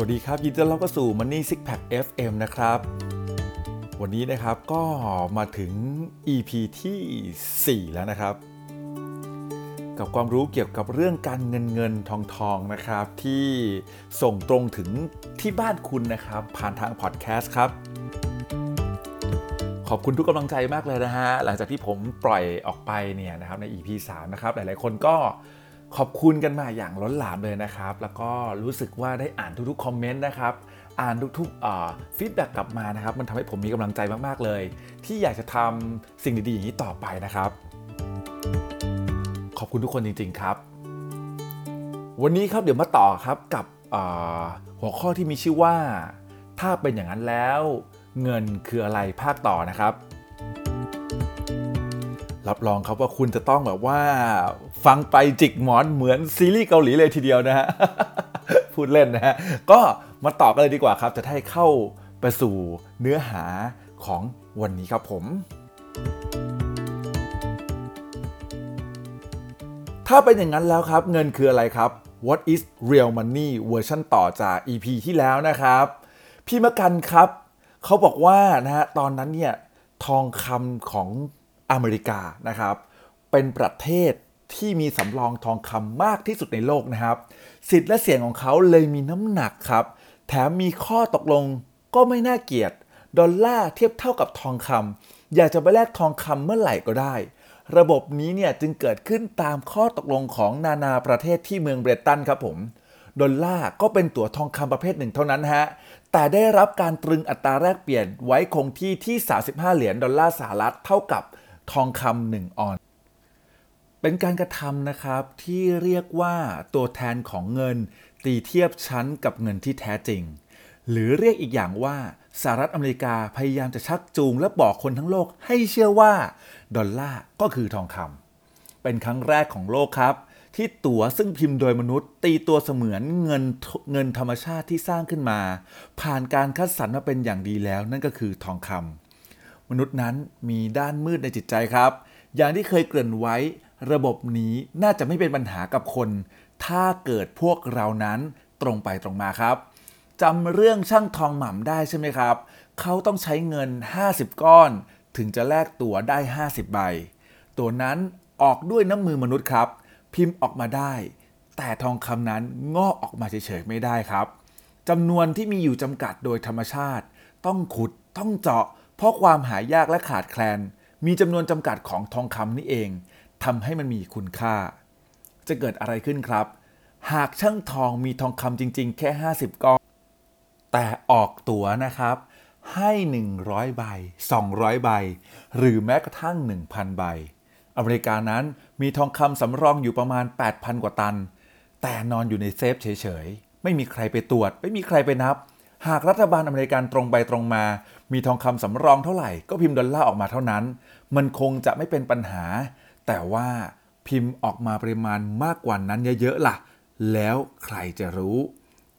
วัสดีครับ ยินดีต้อนรับเข้าสู่ Money Six Pack FM นะครับ วันนี้นะครับก็มาถึง EP ที่ 4 แล้วนะครับ กับความรู้เกี่ยวกับเรื่องการเงินเงินทองทองนะครับ ที่ส่งตรงถึงที่บ้านคุณนะครับ ผ่านทางพอดแคสต์ครับขอบคุณทุกกำลังใจมากเลยนะฮะ หลังจากที่ผมปล่อยออกไปเนี่ยนะครับใน EP 3 นะครับ หลายๆ คนก็ ขอบคุณกันมาอย่างล้นหลามเลยนะครับ แล้วก็รู้สึกว่าได้อ่านทุกๆคอมเมนต์นะครับ อ่านทุกๆฟีดแบ็กกลับมานะครับ มันทำให้ผมมีกำลังใจมากๆเลย ที่อยากจะทำสิ่งดีๆอย่างนี้ต่อไปนะครับ ขอบคุณทุกคนจริง ๆ ครับ วันนี้ครับเดี๋ยวมาต่อครับกับหัวข้อที่มีชื่อว่า ถ้าเป็นอย่างนั้นแล้ว เงินคืออะไรภาคต่อนะครับรับรองครับว่าคุณจะต้องแบบว่า ฟังไปจิกหมอนเหมือนซีรีส์เกาหลีเลยทีเดียวนะฮะ พูดเล่นนะฮะ ก็มาต่อกันเลยดีกว่าครับ จะได้เข้าไปสู่เนื้อหาของวันนี้ครับผม ถ้าเป็นอย่างนั้นแล้วครับ เงินคืออะไรครับ What is real money เวอร์ชันต่อจาก EP ที่แล้วนะครับ พี่มะกันครับ เขาบอกว่านะฮะตอนนั้นเนี่ยทองคำของอเมริกานะครับ เป็นประเทศ ที่มีสำรองทองคำมากที่สุดในโลกนะครับ สิทธิ์และเสียงของเขาเลยมีน้ำหนักครับ แถมมีข้อตกลงก็ไม่น่าเกียดดอลลาร์เทียบเท่ากับทองคำอยากจะไปแลกทองคำเมื่อไหร่ก็ได้ ระบบนี้เนี่ยจึงเกิดขึ้นตามข้อตกลงของนานาประเทศที่เมืองเบรตันครับผมดอลลาร์ก็เป็นตั๋วทองคำประเภทหนึ่งเท่านั้นฮะ แต่ได้รับการตรึงอัตราแลกเปลี่ยนไว้คงที่ที่ 35 เหรียญดอลลาร์สหรัฐเท่ากับทองคำหนึ่งออน เป็นการกระทำนะครับที่เรียกว่าตัวแทนของเงิน ตีเทียบชั้นกับเงินที่แท้จริง หรือเรียกอีกอย่างว่าสหรัฐอเมริกาพยายามจะชักจูงและบอกคนทั้งโลกให้เชื่อว่า ดอลลาร์ก็คือทองคำเป็นครั้งแรกของโลกครับ ที่ตั๋วซึ่งพิมพ์โดยมนุษย์ ตีตัวเสมือนเงินเงินธรรมชาติที่สร้างขึ้นมา ผ่านการคัดสรรมาเป็นอย่างดีแล้ว นั่นก็คือทองคำมนุษย์นั้นมีด้านมืดในจิตใจครับ อย่างที่เคยเกริ่นไว้ ระบบนี้น่าจะไม่เป็นปัญหากับคน ถ้าเกิดพวกเรานั้นตรงไปตรงมาครับจำเรื่องช่างทองหม่ำได้ใช่ไหมครับ เขาต้องใช้เงิน 50 ก้อน ถึงจะแลกตั๋วได้ 50 ใบ ตัวนั้นออกด้วยน้ำมือมนุษย์ครับ พิมพ์ออกมาได้ แต่ทองคำนั้นงอกออกมาเฉยๆไม่ได้ครับจำนวนที่มีอยู่จำกัดโดยธรรมชาติ ต้องขุดต้องเจาะ เพราะความหายากและขาดแคลน มีจำนวนจำกัดของทองคำนี่เอง ทำให้มันมีคุณค่า จะเกิดอะไรขึ้นครับ หากช่างทองมีทองคำจริง ๆ แค่ 50ก้อนแต่ออกตั๋วนะครับ ให้ 100 ใบ 200 ใบ หรือแม้กระทั่ง 1,000 ใบ อเมริกานั้นมีทองคำสำรองอยู่ประมาณ 8,000 กว่าตัน แต่นอนอยู่ในเซฟเฉยๆ ไม่มีใครไปตรวจ ไม่มีใครไปนับ หากรัฐบาลอเมริกันตรงไปตรงมา มีทองคำสำรองเท่าไหร่ก็พิมพ์ดอลลาร์ออกมาเท่านั้น มันคงจะไม่เป็นปัญหา แต่ว่าพิมพ์ออกมาปริมาณมากกว่านั้นเยอะๆล่ะ แล้วใครจะรู้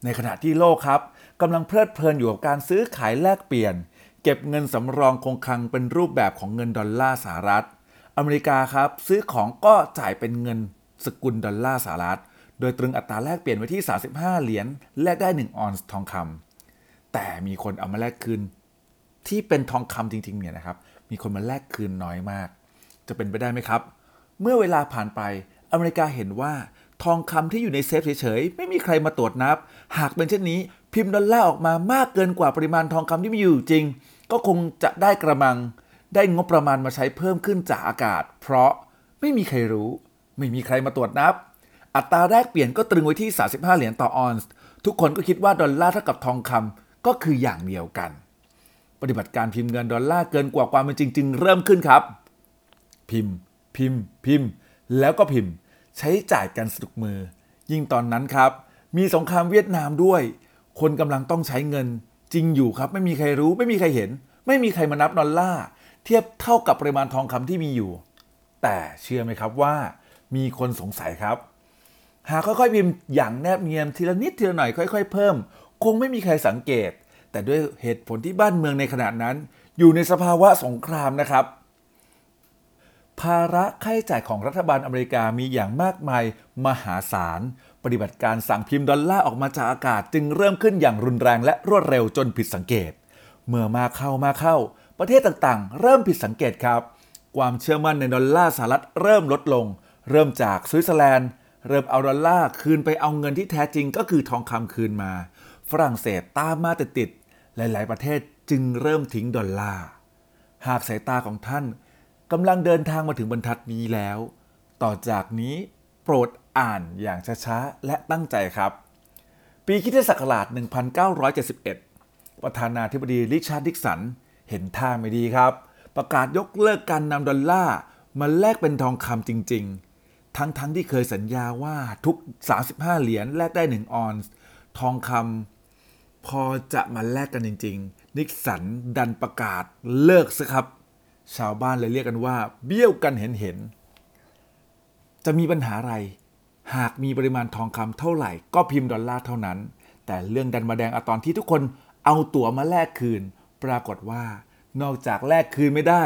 ในขณะที่โลกครับกำลังเพลิดเพลินอยู่กับการซื้อขายแลกเปลี่ยน เก็บเงินสำรองคงคลังเป็นรูปแบบของเงินดอลลาร์สหรัฐ อเมริกาครับ ซื้อของก็จ่ายเป็นเงินสกุลดอลลาร์สหรัฐ โดยตรึงอัตราแลกเปลี่ยนไว้ที่ 35 เหรียญแลกได้ 1 ออนซ์ทองคำแต่มีคนเอามาแลกคืนที่เป็นทองคำจริงๆเนี่ยนะครับมีคนมาแลกคืนน้อยมาก จะเป็นไปได้ไหมครับ เมื่อเวลาผ่านไปอเมริกาเห็นว่าทองคำที่อยู่ในเซฟเฉยๆ ไม่มีใครมาตรวจนับ หากเป็นเช่นนี้ พิมพ์ดอลลาร์ออกมามากเกินกว่าปริมาณทองคำที่มีอยู่จริง ก็คงจะได้กระมัง ได้งบประมาณมาใช้เพิ่มขึ้นจากอากาศ เพราะไม่มีใครรู้ ไม่มีใครมาตรวจนับ อัตราแลกเปลี่ยนก็ตรึงไว้ที่ 35 เหรียญต่อออนซ์ทุกคนก็คิดว่าดอลลาร์เท่ากับทองคำก็คืออย่างเดียวกัน ปฏิบัติการพิมพ์เงินดอลลาร์เกินกว่าความเป็นจริงจึงเริ่มขึ้นครับ พิมพ์ พิมพ์ พิมพ์ แล้วก็พิมพ์ ใช้จ่ายกันสนุกมือ ยิ่งตอนนั้นครับ มีสงครามเวียดนามด้วย คนกำลังต้องใช้เงิน จริงอยู่ครับ ไม่มีใครรู้ ไม่มีใครเห็น ไม่มีใครมานับดอลลาร์เทียบเท่ากับปริมาณทองคำที่มีอยู่ แต่เชื่อไหมครับว่า มีคนสงสัยครับ หากค่อยๆพิมพ์อย่างแนบเนียนทีละนิดทีละหน่อยค่อย ๆ เพิ่ม คงไม่มีใครสังเกต แต่ด้วยเหตุผลที่บ้านเมืองในขณะนั้น อยู่ในสภาวะสงครามนะครับ ภาระค่าใช้จ่ายของรัฐบาลอเมริกามีอย่างมากมายมหาศาล ปฏิบัติการสั่งพิมพ์ดอลลาร์ออกมาจากอากาศจึงเริ่มขึ้นอย่างรุนแรงและรวดเร็วจนผิดสังเกต เมื่อมากเข้ามากเข้า ประเทศต่างๆ เริ่มผิดสังเกตครับ ความเชื่อมั่นในดอลลาร์สหรัฐเริ่มลดลง เริ่มจากสวิตเซอร์แลนด์ เริ่มเอาดอลลาร์คืนไปเอาเงินที่แท้จริงก็คือทองคำคืนมา ฝรั่งเศสตามมาติดๆหลาย ๆ ประเทศจึงเริ่มทิ้งดอลลาร์หากสายตาของท่าน กำลังเดินทางมาถึงบรรทัดนี้แล้ว ต่อจากนี้โปรดอ่านอย่างช้าๆ และตั้งใจครับ ปีคริสตศักราช 1971 ประธานาธิบดีริชาร์ดนิกสัน เห็นท่าไม่ดีครับ ประกาศยกเลิกการนำดอลลาร์มาแลกเป็นทองคำจริง ๆ ทั้งๆที่เคยสัญญาว่าทุก 35 เหรียญแลกได้ 1 ออนซ์ทองคำพอจะมาแลกกันจริง ๆ นิกสันดันประกาศเลิกซะครับ ชาวบ้านเลยเรียกกันว่า เบี้ยวกันเห็นเห็นๆจะมีปัญหาอะไร หากมีปริมาณทองคำเท่าไหร่ ก็พิมพ์ดอลลาร์เท่านั้น แต่เรื่องดันมาแดงตอนที่ทุกคนเอาตั๋วมาแลกคืน ปรากฏว่า นอกจากแลกคืนไม่ได้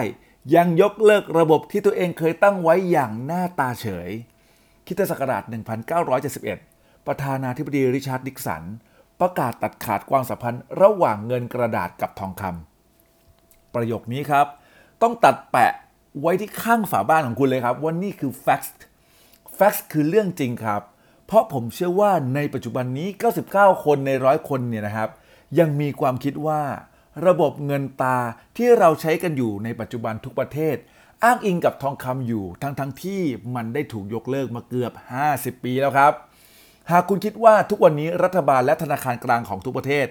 ยังยกเลิกระบบที่ตัวเองเคยตั้งไว้อย่างหน้าตาเฉยคริสตศักราช 1971 ประธานาธิบดีริชาร์ดนิกสัน ประกาศตัดขาดความสัมพันธ์ระหว่างเงินกระดาษกับทองคำประโยคนี้ครับ ต้องตัดแปะไว้ที่ข้างฝาบ้านของคุณเลยครับว่านี่คือ fact fact คือเรื่องจริงครับ เพราะผมเชื่อว่าในปัจจุบันนี้ 99 คนในร้อยคนเนี่ยนะครับ ยังมีความคิดว่า ระบบเงินตราที่เราใช้กันอยู่ในปัจจุบันทุกประเทศ อ้างอิงกับทองคำอยู่ ทั้งทั้งที่มันได้ถูกยกเลิกมาเกือบ 50 ปีแล้วครับ หากคุณคิดว่าทุกวันนี้รัฐบาลและธนาคารกลางของทุกประเทศ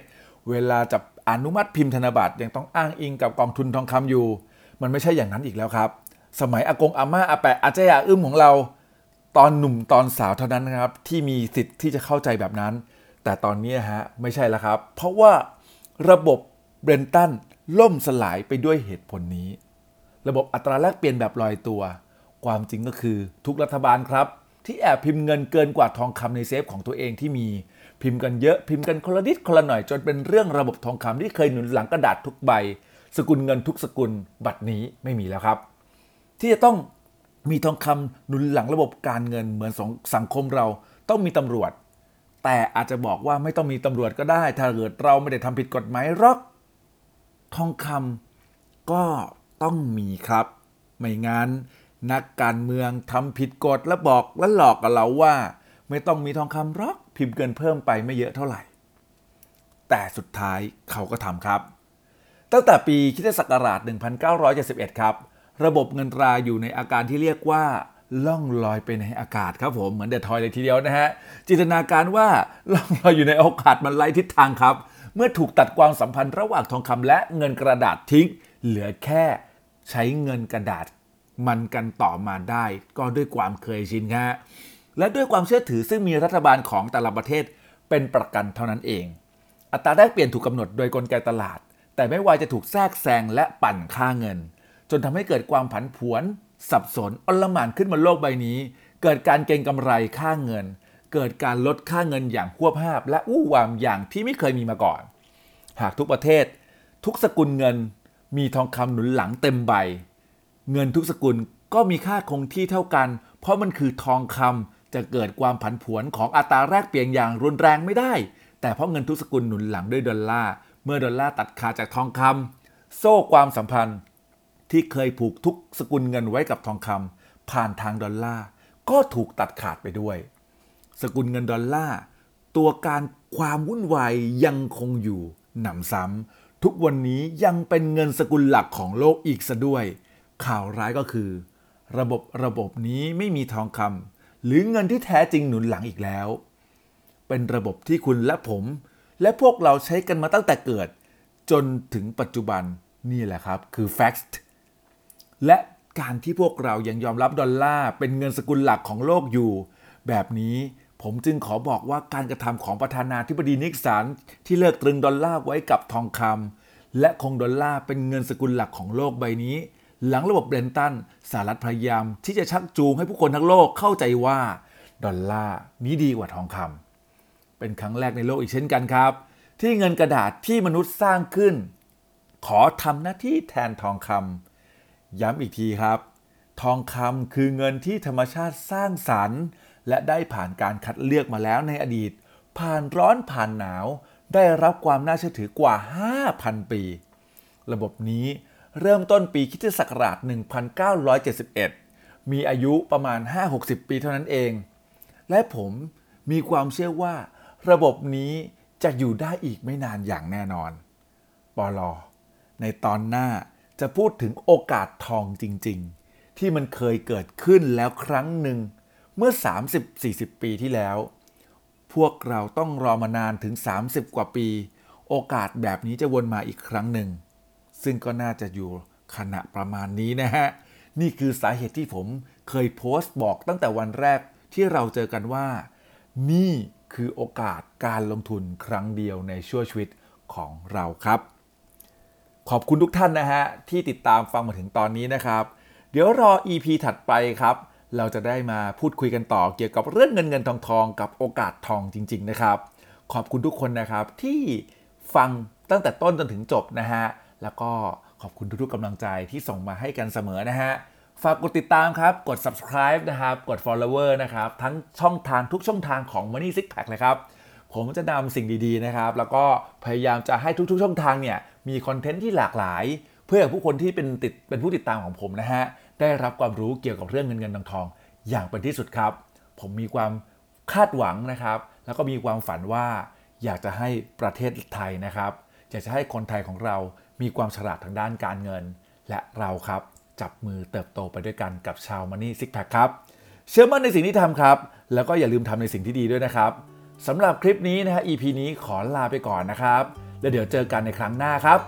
เวลาจะอนุมัติพิมพ์ธนบัตรยังต้องอ้างอิงกับกองทุนทองคำอยู่ มันไม่ใช่อย่างนั้นอีกแล้วครับ สมัยอากงอาม่าอาแปะอาเจยาอึ้มของเรา ตอนหนุ่มตอนสาวเท่านั้นนะครับ ที่มีสิทธิ์ที่จะเข้าใจแบบนั้น แต่ตอนนี้ฮะไม่ใช่แล้วครับ เพราะว่าระบบเบรตตันล่มสลายไปด้วยเหตุผลนี้ ระบบอัตราแลกเปลี่ยนแบบลอยตัว ความจริงก็คือทุกรัฐบาลครับ ที่แอบพิมพ์เงินเกินกว่าทองคำในเซฟของตัวเองที่มีพิมพ์กันเยอะพิมพ์กันคนละนิดคนละหน่อยจนเป็นเรื่องระบบทองคำที่เคยหนุนหลังกระดาษทุกใบ สกุลเงินทุกสกุลบัดนี้ไม่มีแล้วครับ ที่จะต้องมีทองคำหนุนหลังระบบการเงินเหมือนส,สังคมเราต้องมีตำรวจ แต่อาจจะบอกว่าไม่ต้องมีตำรวจก็ได้ ถ้าเกิดเราไม่ได้ทำผิดกฎหมายหรอกทองคำก็ต้องมีครับ ไม่งั้นนักการเมืองทำผิดกฎและบอกและหลอกกับเราว่า ไม่ต้องมีทองคำหรอกพิมพ์เกินเพิ่มไปไม่เยอะเท่าไหร่ แต่สุดท้ายเขาก็ทำครับ ตั้งแต่ปีคริสตศักราช 1971 ครับ ระบบเงินตราอยู่ในอาการที่เรียกว่าล่องลอยไปในอากาศครับผมเหมือนเดะทอยเลยทีเดียวนะฮะ จินตนาการว่าล่องลอยอยู่ในอากาศมันไร้ทิศทางครับ เมื่อถูกตัดความสัมพันธ์ระหว่างทองคำและเงินกระดาษทิ้ง เหลือแค่ใช้เงินกระดาษ มันกันต่อมาได้ ก็ด้วยความเคยชินฮะและด้วยความเชื่อถือซึ่งมีรัฐบาลของแต่ละประเทศเป็นประกันเท่านั้นเอง อัตราแลกเปลี่ยนถูกกำหนดโดยกลไกตลาด แต่ไม่ว่าจะถูกแทรกแซงและปั่นค่าเงิน จนทำให้เกิดความผันผวน สับสนอลหม่านขึ้นบนโลกใบนี้ เกิดการเก็งกำไรค่าเงิน เกิดการลดค่าเงินอย่างควบภาพ และอู้วามอย่างที่ไม่เคยมีมาก่อน หากทุกประเทศ ทุกสกุลเงิน มีทองคำหนุนหลังเต็มใบ เงินทุกสกุลก็มีค่าคงที่เท่ากัน เพราะมันคือทองคำจะเกิดความผันผวนของอัตราแลกเปลี่ยนอย่างรุนแรงไม่ได้ แต่เพราะเงินทุกสกุลหนุนหลังด้วยดอลลาร์ เมื่อดอลลาร์ตัดขาดจากทองคำโซ่ความสัมพันธ์ที่เคยผูกทุกสกุลเงินไว้กับทองคำผ่านทางดอลลาร์ก็ถูกตัดขาดไปด้วย สกุลเงินดอลลาร์ตัวการความวุ่นวายยังคงอยู่หนำซ้ำทุกวันนี้ยังเป็นเงินสกุลหลักของโลกอีกซะด้วย ข่าวร้ายก็คือ ระบบระบบนี้ไม่มีทองคำหรือเงินที่แท้จริงหนุนหลังอีกแล้ว เป็นระบบที่คุณและผม และพวกเราใช้กันมาตั้งแต่เกิด จนถึงปัจจุบันนี่แหละครับ คือ fiat และการที่พวกเรายังยอมรับดอลลาร์เป็นเงินสกุลหลักของโลกอยู่ แบบนี้ผมจึงขอบอกว่าการกระทำของประธานาธิบดีนิกสันที่เลิกตรึงดอลลาร์ไว้กับทองคำและคงดอลลาร์เป็นเงินสกุลหลักของโลกใบนี้ หลังระบบ Bretton สหรัฐพยายามที่จะชักจูงให้ผู้คนทั้งโลกเข้าใจว่า ดอลลาร์นี้ดีกว่าทองคำ เป็นครั้งแรกในโลกอีกเช่นกันครับ ที่เงินกระดาษที่มนุษย์สร้างขึ้น ขอทำหน้าที่แทนทองคำย้ำอีกทีครับ ทองคำคือเงินที่ธรรมชาติสร้างสรรค์ และได้ผ่านการคัดเลือกมาแล้วในอดีต ผ่านร้อนผ่านหนาว ได้รับความน่าเชื่อถือกว่า 5,000 ปี ระบบนี้เริ่มต้นปีคริสตศักราช 1971 มีอายุประมาณ 5-60 ปีเท่านั้นเอง และผมมีความเชื่อว่า ระบบนี้จะอยู่ได้อีกไม่นานอย่างแน่นอนปอลอในตอนหน้าจะพูดถึงโอกาสทองจริง ๆ ที่มันเคยเกิดขึ้นแล้วครั้งหนึ่ง เมื่อ 30-40 ปีที่แล้ว พวกเราต้องรอมานานถึง 30 กว่าปี โอกาสแบบนี้จะวนมาอีกครั้งหนึ่ง ซึ่งก็น่าจะอยู่ขณะประมาณนี้นะฮะ นี่คือสาเหตุที่ผมเคยโพสต์บอกตั้งแต่วันแรกที่เราเจอกันว่า นี่ คือโอกาสการลงทุนครั้งเดียวในชั่วชีวิตของเราครับ ขอบคุณทุกท่านนะฮะ ที่ติดตามฟังมาถึงตอนนี้นะครับ เดี๋ยวรอ EP ถัดไปครับ เราจะได้มาพูดคุยกันต่อเกี่ยวกับเรื่องเงินเงินทองทองกับโอกาสทองจริง ๆ นะครับ ขอบคุณทุกคนนะครับที่ฟังตั้งแต่ต้นจนถึงจบนะฮะแล้วก็ขอบคุณทุกๆกำลังใจที่ส่งมาให้กันเสมอนะฮะ ฝากกดติดตามครับ กด subscribe นะครับ กด follower นะครับ ทั้งช่องทางทุกช่องทางของ Money Six Pack เลยครับ ผมจะนำสิ่งดีๆนะครับ แล้วก็พยายามจะให้ทุกๆ ช่องทางเนี่ย มีคอนเทนต์ที่หลากหลาย เพื่อผู้คนที่เป็นติดเป็นผู้ติดตามของผมนะฮะ ได้รับความรู้เกี่ยวกับเรื่องเงินเงินทองทอง อย่างเป็นที่สุดครับ ผมมีความคาดหวังนะครับ แล้วก็มีความฝันว่าอยากจะให้ประเทศไทยนะครับอยากจะให้คนไทยของเรามีความฉลาดทางด้านการเงิน และเราครับ จับมือเติบโตไปด้วยกันกับชาวมันนี่ซิกแพคครับ เชื่อมั่นในสิ่งที่ทำครับ แล้วก็อย่าลืมทำในสิ่งที่ดีด้วยนะครับสำหรับคลิปนี้นะฮะ EP นี้ขอลาไปก่อนนะครับ แล้วเดี๋ยวเจอกันในครั้งหน้าครับ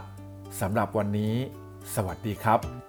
สำหรับวันนี้ สวัสดีครับ